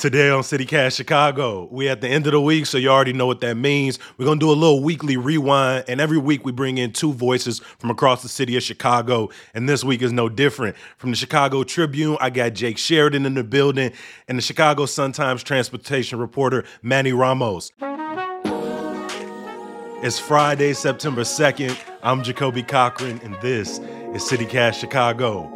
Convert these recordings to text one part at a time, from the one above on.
Today on CityCast Chicago, we at the end of the week, so you already know what that means. We're gonna do a little weekly rewind, and every week we bring in two voices from across the city of Chicago, and this week is no different. From the Chicago Tribune, I got Jake Sheridan in the building, and the Chicago Sun-Times transportation reporter Manny Ramos. It's Friday, September 2nd. I'm Jacoby Cochran, and this is CityCast Chicago.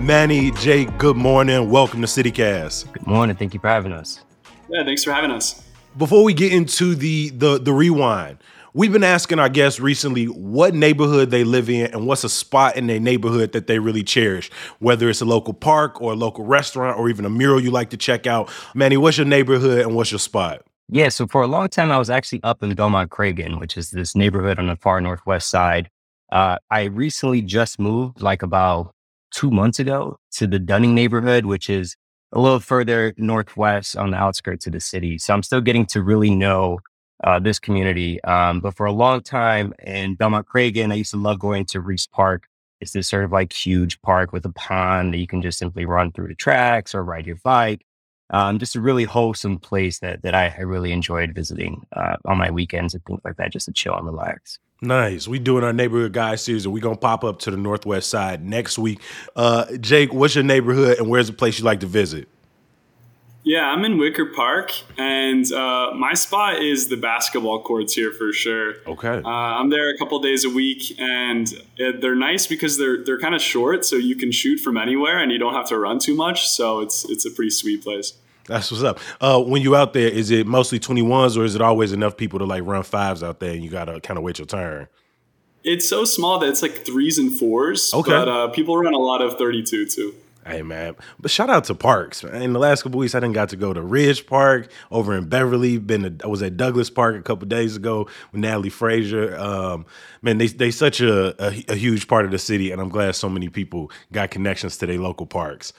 Manny, Jake, good morning. Welcome to CityCast. Good morning. Thank you for having us. Yeah, thanks for having us. Before we get into the the the rewind, we've been asking our guests recently what neighborhood they live in and what's a spot in their neighborhood that they really cherish, whether it's a local park or a local restaurant or even a mural you like to check out. Manny, what's your neighborhood and what's your spot? Yeah, so for a long time, I was actually up in Belmont Cragin, which is this neighborhood on the far northwest side. Uh, I recently just moved, like about two months ago to the Dunning neighborhood, which is a little further northwest on the outskirts of the city. So I'm still getting to really know uh, this community. Um, but for a long time in Belmont Cragin, I used to love going to Riis Park. It's this sort of like huge park with a pond that you can just simply run through the tracks or ride your bike. Um, just a really wholesome place that that I, I really enjoyed visiting uh, on my weekends and things like that, just to chill and relax. Nice. We doing our neighborhood guy series, and we gonna pop up to the northwest side next week. Uh, Jake, what's your neighborhood, and where's the place you like to visit? Yeah, I'm in Wicker Park, and uh, my spot is the basketball courts here for sure. Okay. Uh, I'm there a couple days a week, and they're nice because they're they're kind of short, so you can shoot from anywhere, and you don't have to run too much. So it's it's a pretty sweet place. That's what's up. Uh, when you out there, is it mostly 21s or is it always enough people to like run fives out there and you got to kind of wait your turn? It's so small that it's like threes and fours. Okay. But uh, people run a lot of 32 too. Hey man, but shout out to parks. In the last couple weeks, I didn't got to go to Ridge Park over in Beverly. Been to, I was at Douglas Park a couple days ago with Natalie Frazier. Um, man, they they such a, a a huge part of the city, and I'm glad so many people got connections to their local parks.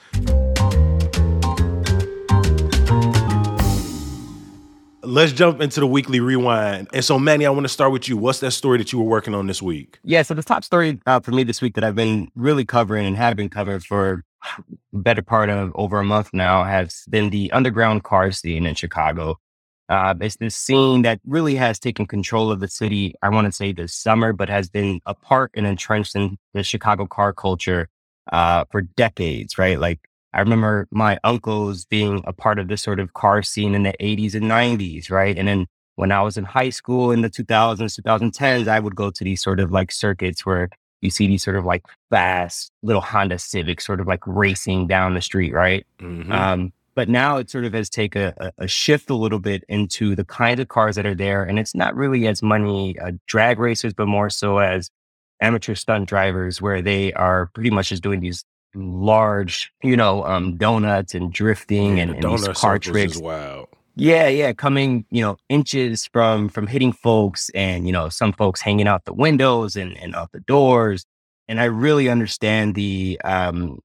Let's jump into the weekly rewind. And so, Manny, I want to start with you. What's that story that you were working on this week? Yeah, so the top story uh, for me this week that I've been really covering and have been covering for better part of over a month now has been the underground car scene in Chicago. Uh, it's this scene that really has taken control of the city. I want to say this summer, but has been a part and entrenched in the Chicago car culture uh, for decades, right? Like I remember my uncles being a part of this sort of car scene in the 80s and 90s, right? And then when I was in high school in the 2000s, 2010s, I would go to these sort of like circuits where you see these sort of like fast little Honda Civics sort of like racing down the street, right? Mm-hmm. Um, but now it sort of has taken a, a, shift a little bit into the kinds of cars that are there. And it's not really as many uh, drag racers, but more so as amateur stunt drivers where they are pretty much just doing these large, you know, um, donuts and drifting yeah, and, and these car tricks. Wow. Yeah, yeah, coming, you know, inches from from hitting folks and, you know, some folks hanging out the windows and, and out the doors. And I really understand the um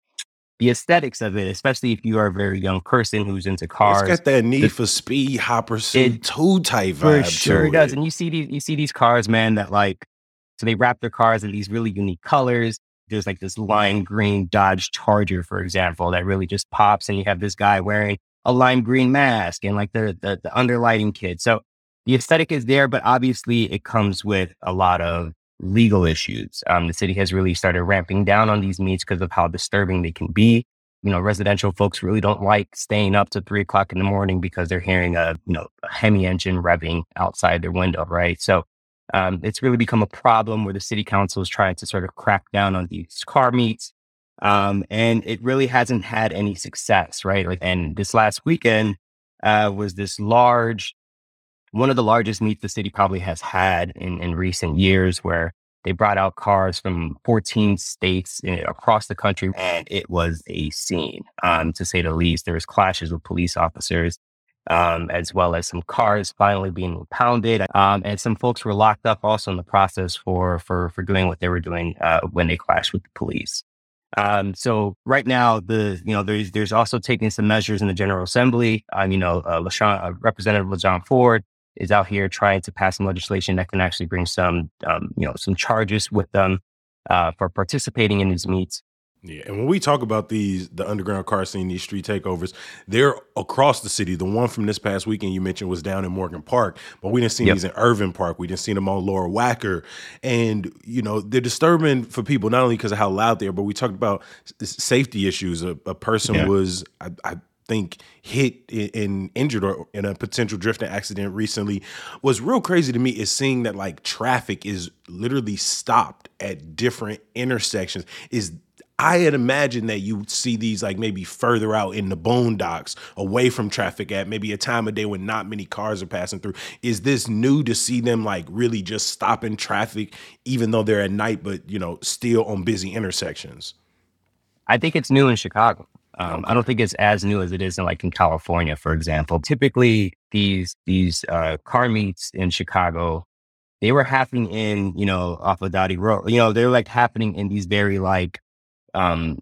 the aesthetics of it, especially if you are a very young person who's into cars. It's got that need the, for speed hopper suit too tight vibe. For sure it does. And you see these you see these cars, man, that like so they wrap their cars in these really unique colors there's like this lime green Dodge Charger, for example, that really just pops, and you have this guy wearing a lime green mask and like the the, the underlighting kit. So the aesthetic is there, but obviously it comes with a lot of legal issues. Um, the city has really started ramping down on these meets because of how disturbing they can be. You know, residential folks really don't like staying up to three o'clock in the morning because they're hearing a you know a Hemi engine revving outside their window, right? So um, it's really become a problem where the city council is trying to sort of crack down on these car meets. Um, and it really hasn't had any success, right? Like, and this last weekend uh, was this large, one of the largest meets the city probably has had in, in recent years, where they brought out cars from 14 states in, across the country, and it was a scene, um, to say the least. There was clashes with police officers um, as well as some cars finally being impounded. Um, and some folks were locked up also in the process for for for doing what they were doing uh, when they clashed with the police. Um, so right now, the you know there's there's also taking some measures in the General Assembly. Um, you know, uh, uh, Representative La Shawn Ford is out here trying to pass some legislation that can actually bring some, um, you know, some charges with them uh, for participating in these meets. Yeah, and when we talk about these, the underground car scene, these street takeovers, they're across the city. The one from this past weekend you mentioned was down in Morgan Park, but we didn't see yep. these in Irving Park. We didn't see them on Lower Wacker, and you know they're disturbing for people not only because of how loud they are, but we talked about safety issues. A, a person yeah. was, I, I think hit and injured or in a potential drifting accident recently what's real crazy to me is seeing that like traffic is literally stopped at different intersections is I had imagined that you would see these like maybe further out in the boondocks, away from traffic at maybe a time of day when not many cars are passing through. Is this new to see them like really just stopping traffic, even though they're at night, but you know, still on busy intersections? I think it's new in Chicago. Um. I don't think it's as new as it is in like in California, for example. Typically, these these uh, car meets in Chicago, they were happening in you know off of Dottie Road. You know, they're like happening in these very like um,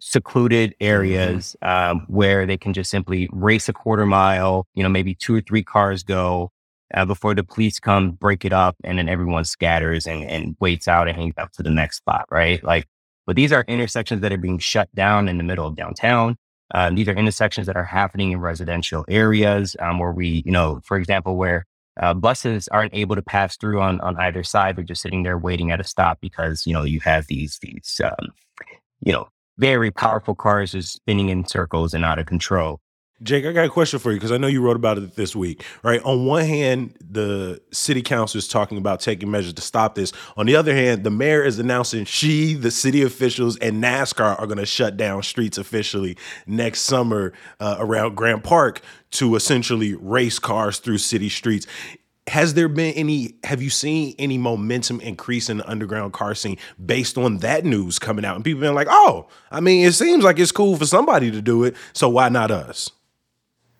secluded mm-hmm. areas um, where they can just simply race a quarter mile. You know, maybe two or three cars go uh, before the police come, break it up, and then everyone scatters and, and waits out and hangs up to the next spot. Right, like. But these are intersections that are being shut down in the middle of downtown. Um, these are intersections that are happening in residential areas um, where we, you know, for example, where uh, buses aren't able to pass through on on either side. They're just sitting there waiting at a stop because you know you have these these um, you know, very powerful cars just spinning in circles and out of control. Jake, I got a question for you because I know you wrote about it this week, right? On one hand, the city council is talking about taking measures to stop this. On the other hand, the mayor is announcing she, the city officials, and NASCAR are going to shut down streets officially next summer uh, around Grant Park to essentially race cars through city streets has there been any have you seen any momentum increase in the underground car scene based on that news coming out? And people being like oh i mean it seems like it's cool for somebody to do it so why not us?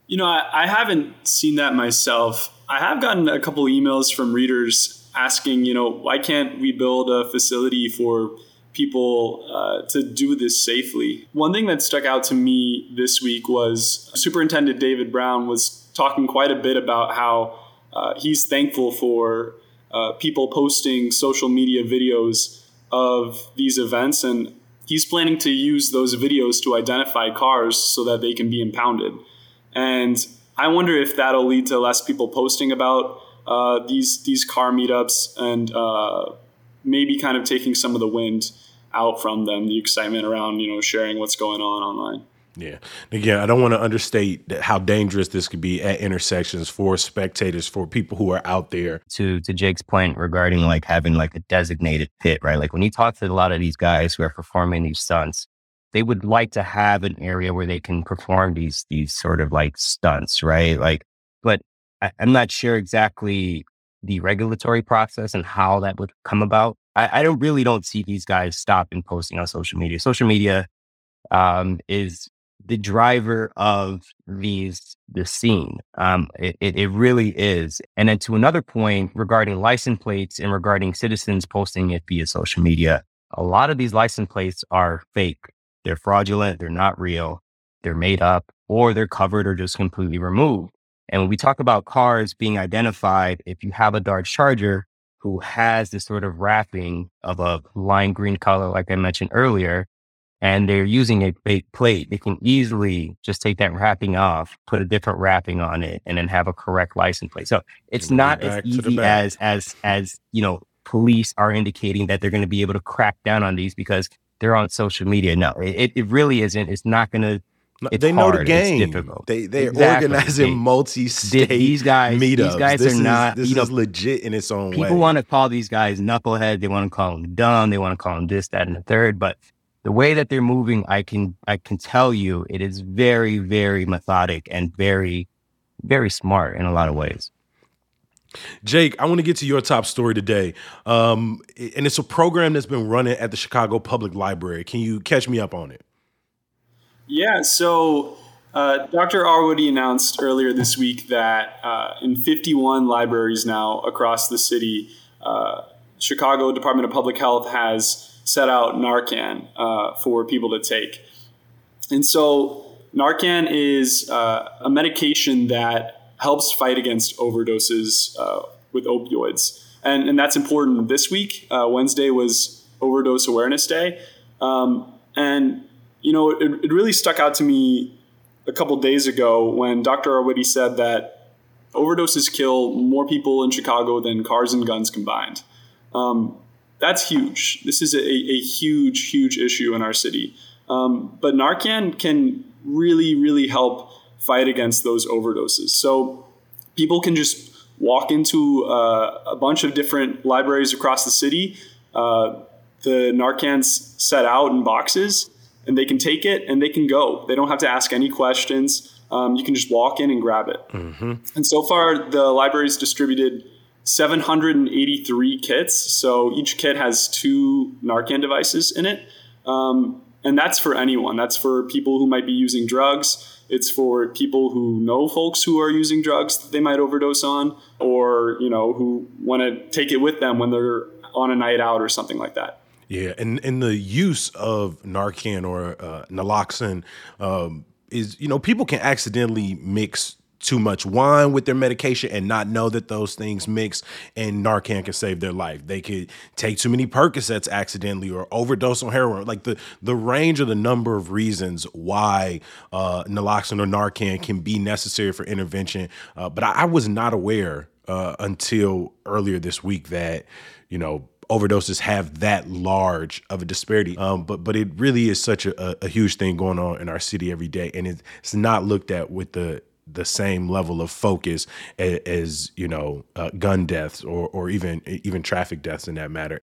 You know i, I haven't seen that myself. I have gotten a couple emails from readers asking you know why can't we build a facility for people uh, to do this safely? One thing that stuck out to me this week was superintendent david brown was talking quite a bit about how uh, he's thankful for uh, people posting social media videos of these events, and he's planning to use those videos to identify cars so that they can be impounded. And I wonder if that'll lead to less people posting about uh, these these car meetups and uh, maybe kind of taking some of the wind out from them, the excitement around you know sharing what's going on online. Yeah. Again, I don't want to understate how dangerous this could be at intersections for spectators, for people who are out there. To to Jake's point regarding like having like a designated pit, right? Like when you talk to a lot of these guys who are performing these stunts, they would like to have an area where they can perform these these sort of like stunts, right? Like, but I, I'm not sure exactly the regulatory process and how that would come about. I, I don't really don't see these guys stopping posting on social media. Social media um, is the driver of these the scene. Um, it, it, it really is. And then to another point regarding license plates and regarding citizens posting it via social media, a lot of these license plates are fake. They're fraudulent. They're not real. They're made up or they're covered or just completely removed. And when we talk about cars being identified, if you have a Dodge Charger who has this sort of wrapping of a lime green color, like I mentioned earlier, and they're using a fake plate, they can easily just take that wrapping off, put a different wrapping on it, and then have a correct license plate. So it's not as easy as as as you know police are indicating that they're going to be able to crack down on these because they're on social media. No, it, it really isn't. It's not going to. They know hard. the game. They they're exactly. organizing multi-state these guys. Meetups. These guys this are is, not. This you know, is legit in its own people way. People want to call these guys knucklehead. They want to call them dumb. They want to call them this, that, and the third. But the way that they're moving, I can I can tell you it is very, very methodic and very, very smart in a lot of ways. Jake, I want to get to your top story today. Um, and it's a program that's been running at the Chicago Public Library. Can you catch me up on it? Yeah, so uh, Dr. Arwady announced earlier this week that uh, in 51 libraries now across the city, uh, Chicago Department of Public Health has set out Narcan uh, for people to take. And so Narcan is uh, a medication that helps fight against overdoses uh, with opioids. And, and that's important this week. Uh, Wednesday was Overdose Awareness Day. Um, and, you know, it, it really stuck out to me a couple days ago when Dr. Arwady said that overdoses kill more people in Chicago than cars and guns combined. Um, that's huge. This is a, a, huge, huge issue in our city. Um, but Narcan can really, really help fight against those overdoses. So people can just walk into uh, a bunch of different libraries across the city. Uh, the Narcan's set out in boxes, and they can take it and they can go. They don't have to ask any questions. Um, you can just walk in and grab it. Mm-hmm. And so far, the library's distributed 783 kits. So each kit has two Narcan devices in it. Um, and that's for anyone. That's for people who might be using drugs. It's for people who know folks who are using drugs that they might overdose on, or you know who want to take it with them when they're on a night out or something like that. Yeah, and and the use of Narcan or uh, naloxone um, is you know people can accidentally mix too much wine with their medication and not know that those things mix and Narcan can save their life. They could take too many Percocets accidentally or overdose on heroin. Like the the range of the number of reasons why uh, naloxone or Narcan can be necessary for intervention. Uh, but I, I, was not aware uh, until earlier this week that you know overdoses have that large of a disparity. Um, but but it really is such a, a, huge thing going on in our city every day, and it's not looked at with the the same level of focus as, as you know uh, gun deaths or or even even traffic deaths in that matter.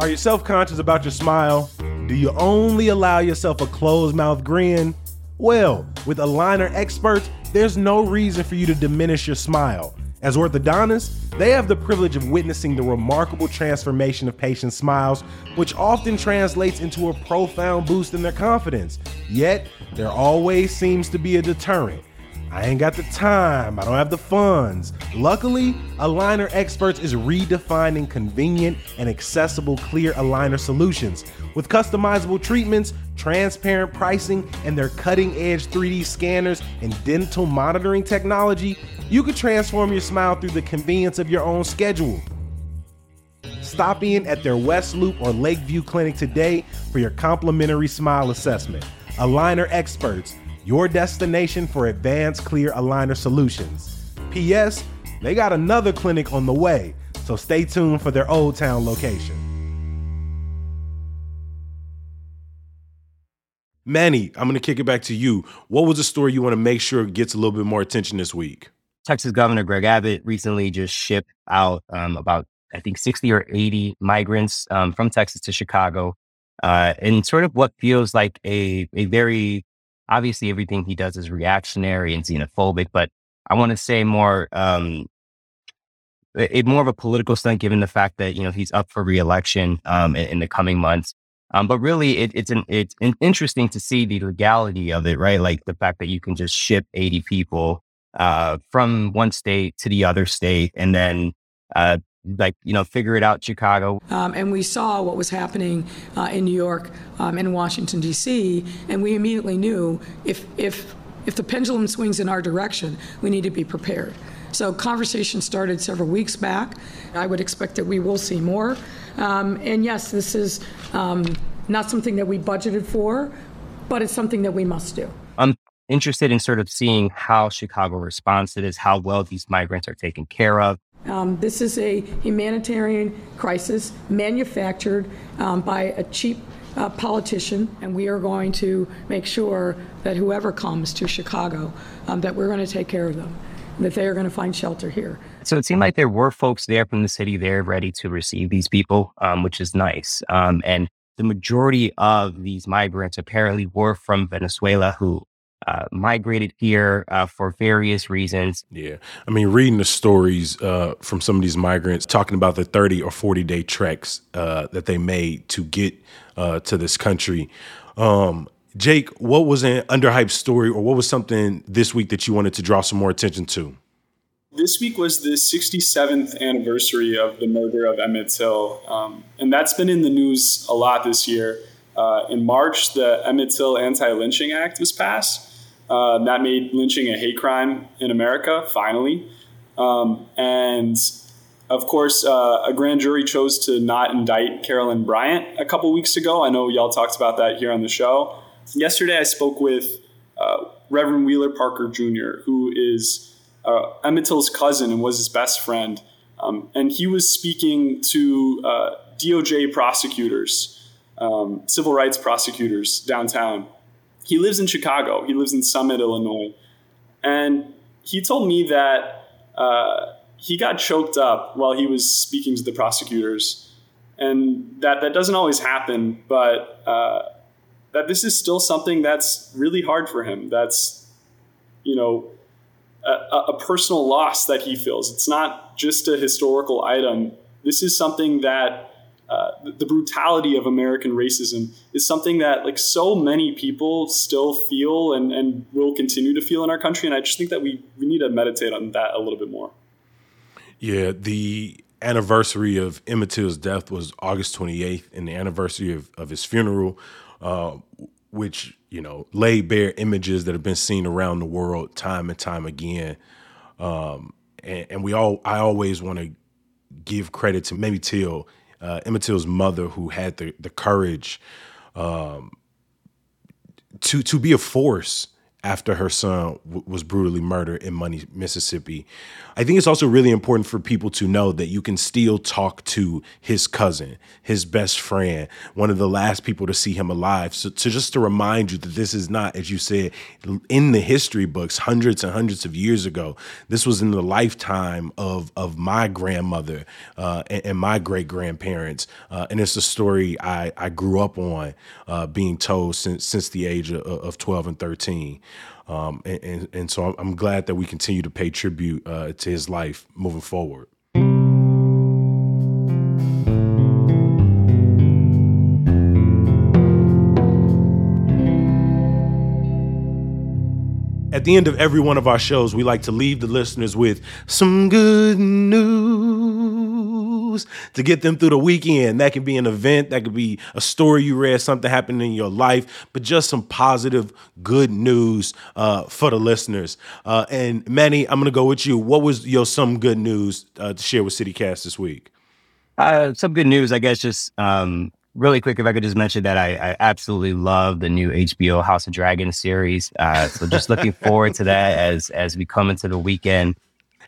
Are you self conscious about your smile? Do you only allow yourself a closed mouth grin? Well, with Aligner experts, there's no reason for you to diminish your smile. As orthodontists, they have the privilege of witnessing the remarkable transformation of patients' smiles, which often translates into a profound boost in their confidence. Yet, there always seems to be a deterrent. I ain't got the time, I don't have the funds. Luckily, Aligner Experts is redefining convenient and accessible clear aligner solutions. With customizable treatments, transparent pricing, and their cutting edge 3D scanners and dental monitoring technology, you can transform your smile through the convenience of your own schedule. Stop in at their West Loop or Lakeview clinic today for your complimentary smile assessment. Aligner Experts your destination for advanced clear aligner solutions. P.S. They got another clinic on the way, so stay tuned for their Old Town location. Manny, I'm going to kick it back to you. What was the story you want to make sure gets a little bit more attention this week? Texas Governor Greg Abbott recently just shipped out um, about, I think, 60 or 80 migrants um, from Texas to Chicago uh, in sort of what feels like a, a very obviously everything he does is reactionary and xenophobic, but I want to say more, um, it, more of a political stunt given the fact that, you know, he's up for reelection, um, in, in the coming months. Um, but really it, it's an, it's an interesting to see the legality of it, right? Like the fact that you can just ship 80 people, uh, from one state to the other state and then, uh, like you know figure it out chicago. Um, and we saw what was happening uh, in new york um, and washington d.c and we immediately knew if if if the pendulum swings in our direction we need to be prepared. So conversation started several weeks back. I would expect that we will see more. Um, and yes this is um, not something that we budgeted for but it's something that we must do interested in sort of seeing how chicago responds to this how well these migrants are taken care of um, this is a humanitarian crisis manufactured um, by a cheap uh, politician, and we are going to make sure that whoever comes to Chicago, um, that we're going to take care of them, that they are going to find shelter here. So it seemed like there were folks there from the city there ready to receive these people, um, which is nice. Um, and the majority of these migrants apparently were from Venezuela who uh, migrated here uh, for various reasons. Yeah. I mean, reading the stories uh, from some of these migrants talking about the 30 or 40 day treks uh, that they made to get uh, to this country. Um, Jake, what was an underhyped story or what was something this week that you wanted to draw some more attention to? this week was the 67th anniversary of the murder of Emmett Till, um, and that's been in the news a lot this year. Uh, in March, the Emmett Till Anti-Lynching Act was passed. Uh, that made lynching a hate crime in America, finally. Um, and of course, uh, a grand jury chose to not indict Carolyn Bryant a couple weeks ago. I know y'all talked about that here on the show. Yesterday, I spoke with uh, Reverend Wheeler Parker Jr., who is uh, Emmett Till's cousin and was his best friend. Um, and he was speaking to uh, DOJ prosecutors, um, civil rights prosecutors downtown. He lives in Chicago. He lives in Summit, Illinois. And he told me that uh, he got choked up while he was speaking to the prosecutors, and that that doesn't always happen, but uh, that this is still something that's really hard for him. That's you know a, a personal loss that he feels. It's not just a historical item. This is something that uh, the brutality of American racism is something that like so many people still feel and, and will continue to feel in our country. And I just think that we, we need to meditate on that a little bit more. Yeah, the anniversary of Emmett Till's death was August 28th, and the anniversary of, of his funeral, uh, which you know laid bare images that have been seen around the world time and time again. Um, and, and, we all, I always want to give credit to Mamie Till, uh, Emmett Till's mother, who had the the courage um, to to be a force after her son w- was brutally murdered in Money, Mississippi. I think it's also really important for people to know that you can still talk to his cousin, his best friend, one of the last people to see him alive. So, to just to remind you that this is not, as you said, in the history books, hundreds and hundreds of years ago. This was in the lifetime of of my grandmother uh, and, and, my great grandparents, uh, and it's a story I I grew up on, uh, being told since since the age of, of twelve and thirteen. Um, and, and, and, so I'm glad that we continue to pay tribute uh, to his life moving forward. At the end of every one of our shows, we like to leave the listeners with some good news to get them through the weekend. That can be an event, that could be a story you read, something happened in your life, but just some positive, good news uh, for the listeners. Uh, and Manny, I'm going to go with you. What was your some good news uh, to share with CityCast this week? Uh, some good news, I guess, just um, really quick, if I could just mention that I, I, absolutely love the new HBO House of Dragons series. Uh, so just looking forward to that as as we come into the weekend.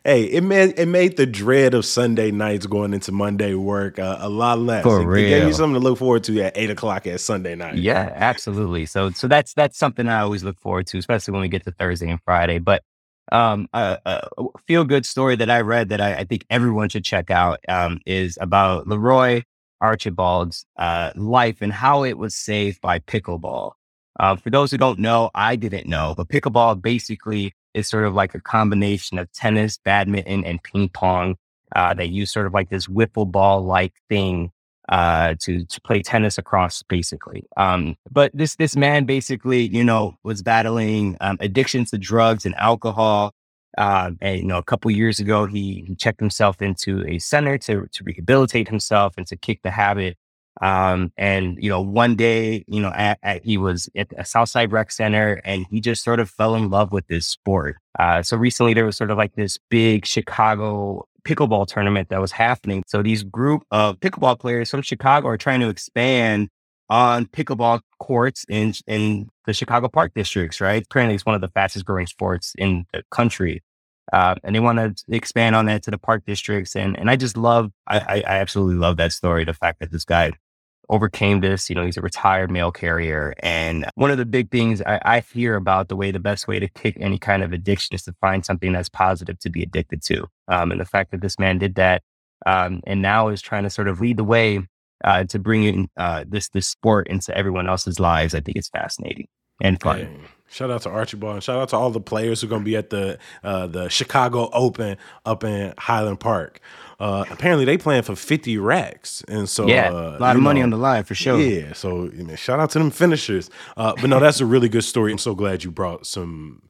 Hey, it made it made the dread of Sunday nights going into Monday work uh, a lot less. For it, real. it gave you something to look forward to at eight o'clock at Sunday night. Yeah, absolutely. So so that's that's something I always look forward to, especially when we get to Thursday and Friday. But um, a, a feel good story that I read that I, I, think everyone should check out um, is about Leroy Archibald's uh, life and how it was saved by pickleball. Uh, for those who don't know, I didn't know, but pickleball basically is sort of like a combination of tennis, badminton, and ping pong. Uh, they use sort of like this wiffle ball like thing uh, to to play tennis across, basically. Um, but this this man basically, you know, was battling um, addictions to drugs and alcohol. Uh, and you know, a couple years ago, he, he checked himself into a center to to rehabilitate himself and to kick the habit. Um, and you know, one day, you know, at, at, he was at a Southside Rec Center, and he just sort of fell in love with this sport. Uh, so recently, there was sort of like this big Chicago pickleball tournament that was happening. So these group of pickleball players from Chicago are trying to expand on pickleball courts in in the Chicago Park districts, right? Currently, it's one of the fastest growing sports in the country. Uh, and they want to expand on that to the park districts. And and I just love, I, I absolutely love that story. The fact that this guy overcame this. You know, he's a retired mail carrier. And one of the big things I, I, hear about the way the best way to kick any kind of addiction is to find something that's positive to be addicted to. Um, and the fact that this man did that um, and now is trying to sort of lead the way uh, to bring in uh, this this sport into everyone else's lives. I think it's fascinating and fun. Shout out to Archibald and shout out to all the players who are going to be at the uh, the Chicago Open up in Highland Park. Uh, apparently, they playing for fifty racks, and so yeah, uh, a lot of money know, on the line for sure. Yeah, so shout out to them finishers. Uh, but no, that's a really good story. I'm so glad you brought some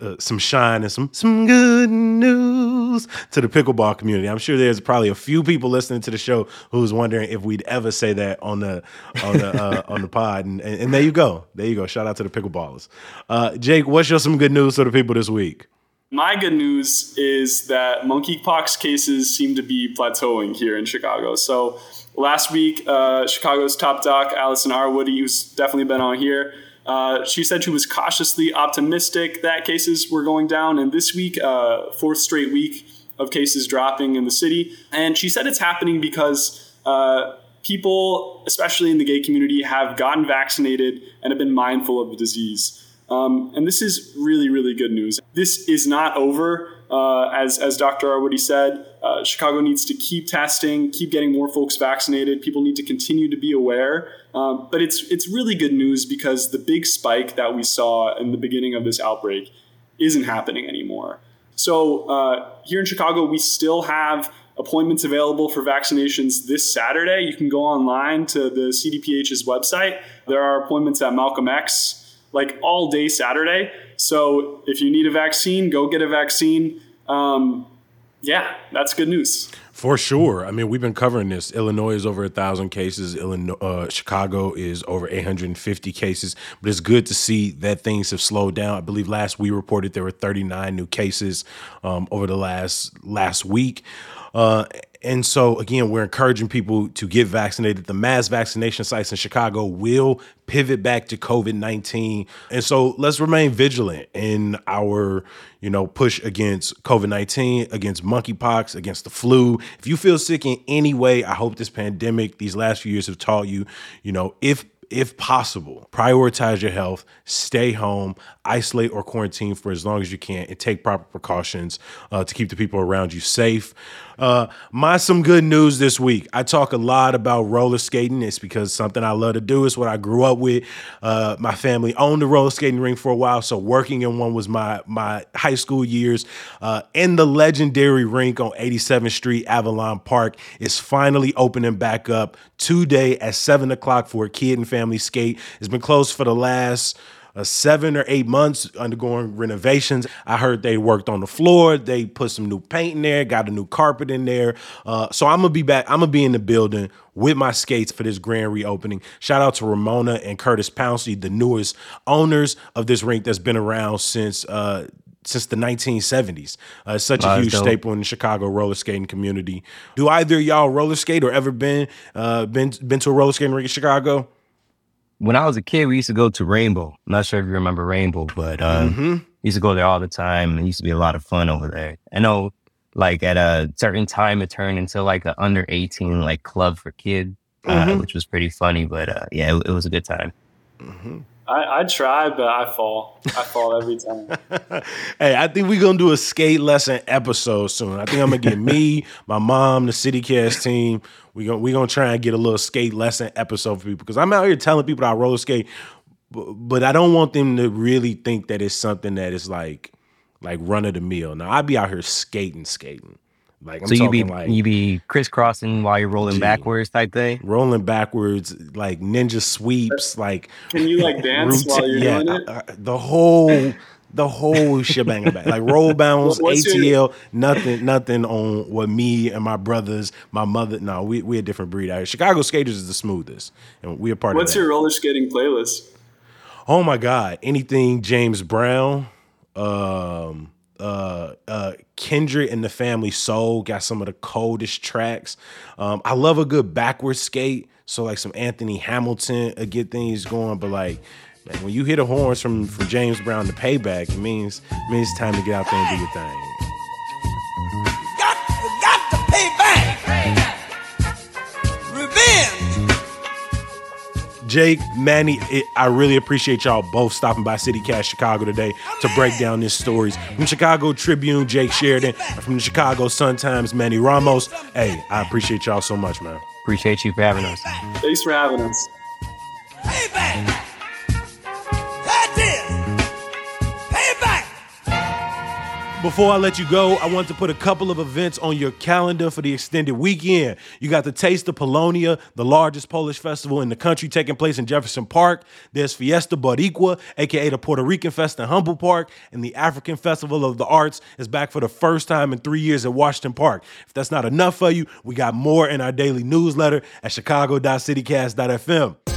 uh, some shine and some some good news to the pickleball community. I'm sure there's probably a few people listening to the show who's wondering if we'd ever say that on the on the uh, on the pod. And, and, and, there you go, there you go. Shout out to the pickleballers. Uh, Jake, what's your some good news to the people this week? My good news is that monkeypox cases seem to be plateauing here in Chicago. So last week, uh, Chicago's top doc, Allison Arwady, who's definitely been on here, uh, she said she was cautiously optimistic that cases were going down. And this week, uh, fourth straight week of cases dropping in the city. And she said it's happening because uh, people, especially in the gay community, have gotten vaccinated and have been mindful of the disease. Um, and this is really, really good news. This is not over. Uh, as, as Dr. Arwady said, uh, Chicago needs to keep testing, keep getting more folks vaccinated. People need to continue to be aware. Um, but it's, it's really good news because the big spike that we saw in the beginning of this outbreak isn't happening anymore. So uh, here in Chicago, we still have appointments available for vaccinations this Saturday. You can go online to the CDPH's website. There are appointments at Malcolm X like all day Saturday. So if you need a vaccine, go get a vaccine. Um, yeah, that's good news. For sure. I mean, we've been covering this. Illinois is over a thousand cases. Illinois, uh, Chicago is over 850 cases. But it's good to see that things have slowed down. I believe last we reported there were 39 new cases um, over the last last week. Uh, and so, again, we're encouraging people to get vaccinated. The mass vaccination sites in Chicago will pivot back to COVID 19. And so let's remain vigilant in our, you know, push against COVID 19, against monkeypox, against the flu. If you feel sick in any way, I hope this pandemic, these last few years have taught you, you know, if if possible, prioritize your health, stay home, isolate or quarantine for as long as you can, and take proper precautions uh, to keep the people around you safe. Uh, my some good news this week. I talk a lot about roller skating. It's because something I love to do. It's what I grew up with. Uh, my family owned a roller skating rink for a while, so working in one was my my high school years. Uh, in the legendary rink on 87th Street, Avalon Park, is finally opening back up today at seven o'clock for a kid and family skate. It's been closed for the last uh, seven or eight months undergoing renovations. I heard they worked on the floor. They put some new paint in there, got a new carpet in there. Uh, so I'm gonna be back. I'm gonna be in the building with my skates for this grand reopening. Shout out to Ramona and Curtis Pouncey, the newest owners of this rink that's been around since. Uh, since the 1970s. Uh, it's such a huge dope. staple in the Chicago roller skating community. Do either y'all roller skate or ever been uh, been been to a roller skating rink in Chicago? When I was a kid, we used to go to Rainbow. I'm not sure if you remember Rainbow, but uh, mm-hmm. used to go there all the time. It used to be a lot of fun over there. I know, like at a certain time, it turned into like an under 18 like club for kids, uh, mm-hmm. uh, which was pretty funny. But uh, yeah, it, it, was a good time. Mm-hmm. I, I try, but I fall. I fall every time. hey, I think we're gonna do a skate lesson episode soon. I think I'm gonna get me, my mom, the City CityCast team. We gonna we gonna try and get a little skate lesson episode for people because I'm out here telling people I roller skate, but, but I don't want them to really think that it's something that is like like run of the mill. Now I be out here skating, skating. Like I'm so you be like, you be crisscrossing while you're rolling gee, backwards type thing. Rolling backwards, like ninja sweeps, like can you like dance routine, while you're yeah, doing it? Uh, the whole the whole shebang about like roll bounce, ATL, nothing, nothing on what me and my brothers, my mother. No, we we a different breed out here. Chicago skaters is the smoothest, and we are part What's of. What's your roller skating playlist? Oh my God! Anything James Brown. Um, uh, uh, Kendrick and the Family Soul got some of the coldest tracks. Um, I love a good backward skate, so like some Anthony Hamilton uh, get things going. But like, man, when you hear the horns from from James Brown, to payback, it means it means it's time to get out there and do your thing. Got, got to pay back. Revenge. Jake, Manny, it, I really appreciate y'all both stopping by CityCast Chicago today to break down these stories. From Chicago Tribune, Jake Sheridan, from the Chicago Sun-Times, Manny Ramos. Hey, I appreciate y'all so much, man. Appreciate you for having us. Thanks for having us. Hey, Before I let you go, I want to put a couple of events on your calendar for the extended weekend. You got the Taste of Polonia, the largest Polish festival in the country, taking place in Jefferson Park. There's Fiesta Boricua, aka the Puerto Rican Fest in Humboldt Park, and the African Festival of the Arts is back for the first time in three years at Washington Park. If that's not enough for you, we got more in our daily newsletter at chicago.citycast.fm.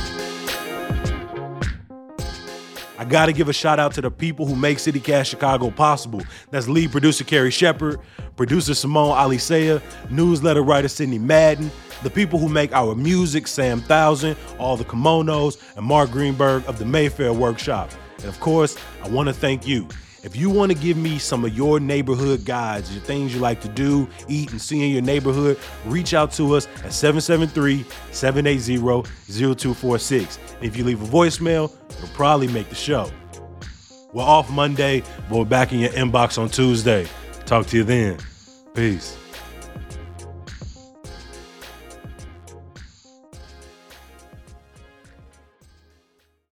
I got to give a shout out to the people who make CityCast Chicago possible. That's lead producer Carrie Shepard, producer Simone Alicea, newsletter writer Sydney Madden, the people who make our music, Sam Thousand, all the kimonos, and Mark Greenberg of the Mayfair Workshop. And of course, I want to thank you. If you want to give me some of your neighborhood guides, your things you like to do, eat, and see in your neighborhood, reach out to us at 773 780 0246. If you leave a voicemail, it'll probably make the show. We're off Monday, but we're back in your inbox on Tuesday. Talk to you then. Peace.